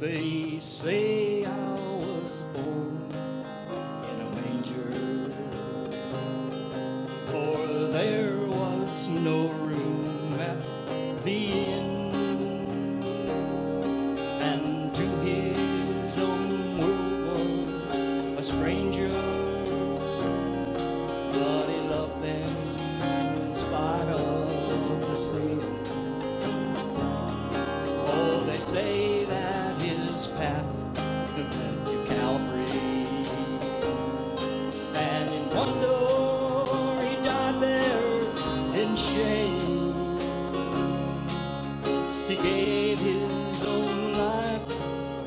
They say I was born in a manger, for there was no room at the inn, and to his own world was a stranger, but he loved them in spite of the sin. Oh, they say that path led to Calvary. And in wonder he died there in shame. He gave his own life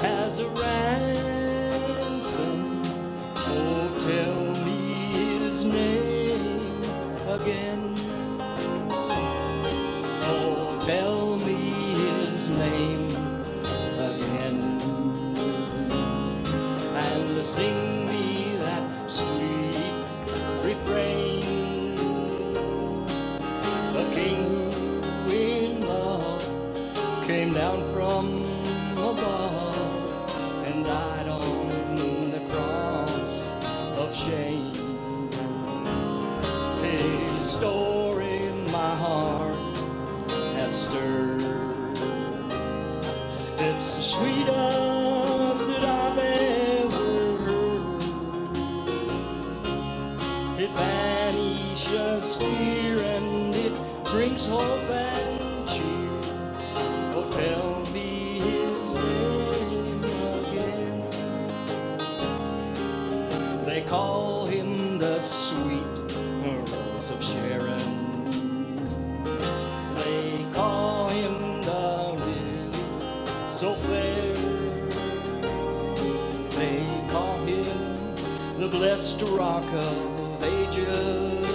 as a ransom. Oh, tell me his name again. Oh, tell sing me that sweet refrain. The king who in love came down from above and died on the cross of shame. His story in my heart has stirred. It's the sweetest It banishes fear and it brings hope and cheer. Oh, tell me his name again. They call him the sweet rose of Sharon. They call him the lily so fair. They call him the blessed rock of ages.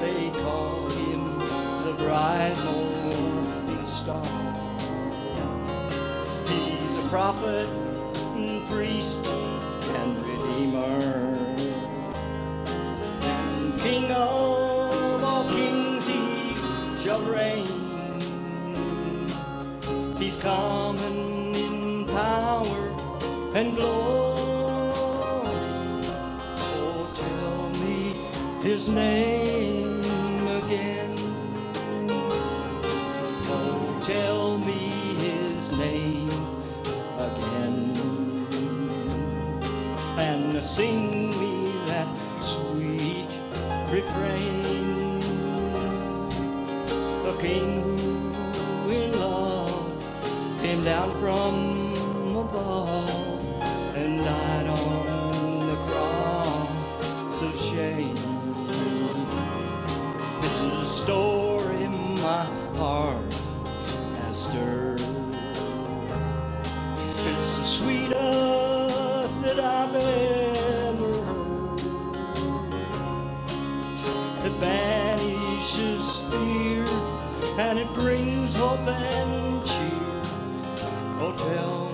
They call him the bright morning star. He's a prophet, priest, and redeemer. And king of all kings he shall reign. He's coming in power and glory. His name again. Oh, tell me his name again. And sing me that sweet refrain. The king who in love came down from above It's the sweetest that I've ever heard. It banishes fear and it brings hope and cheer. Oh, tell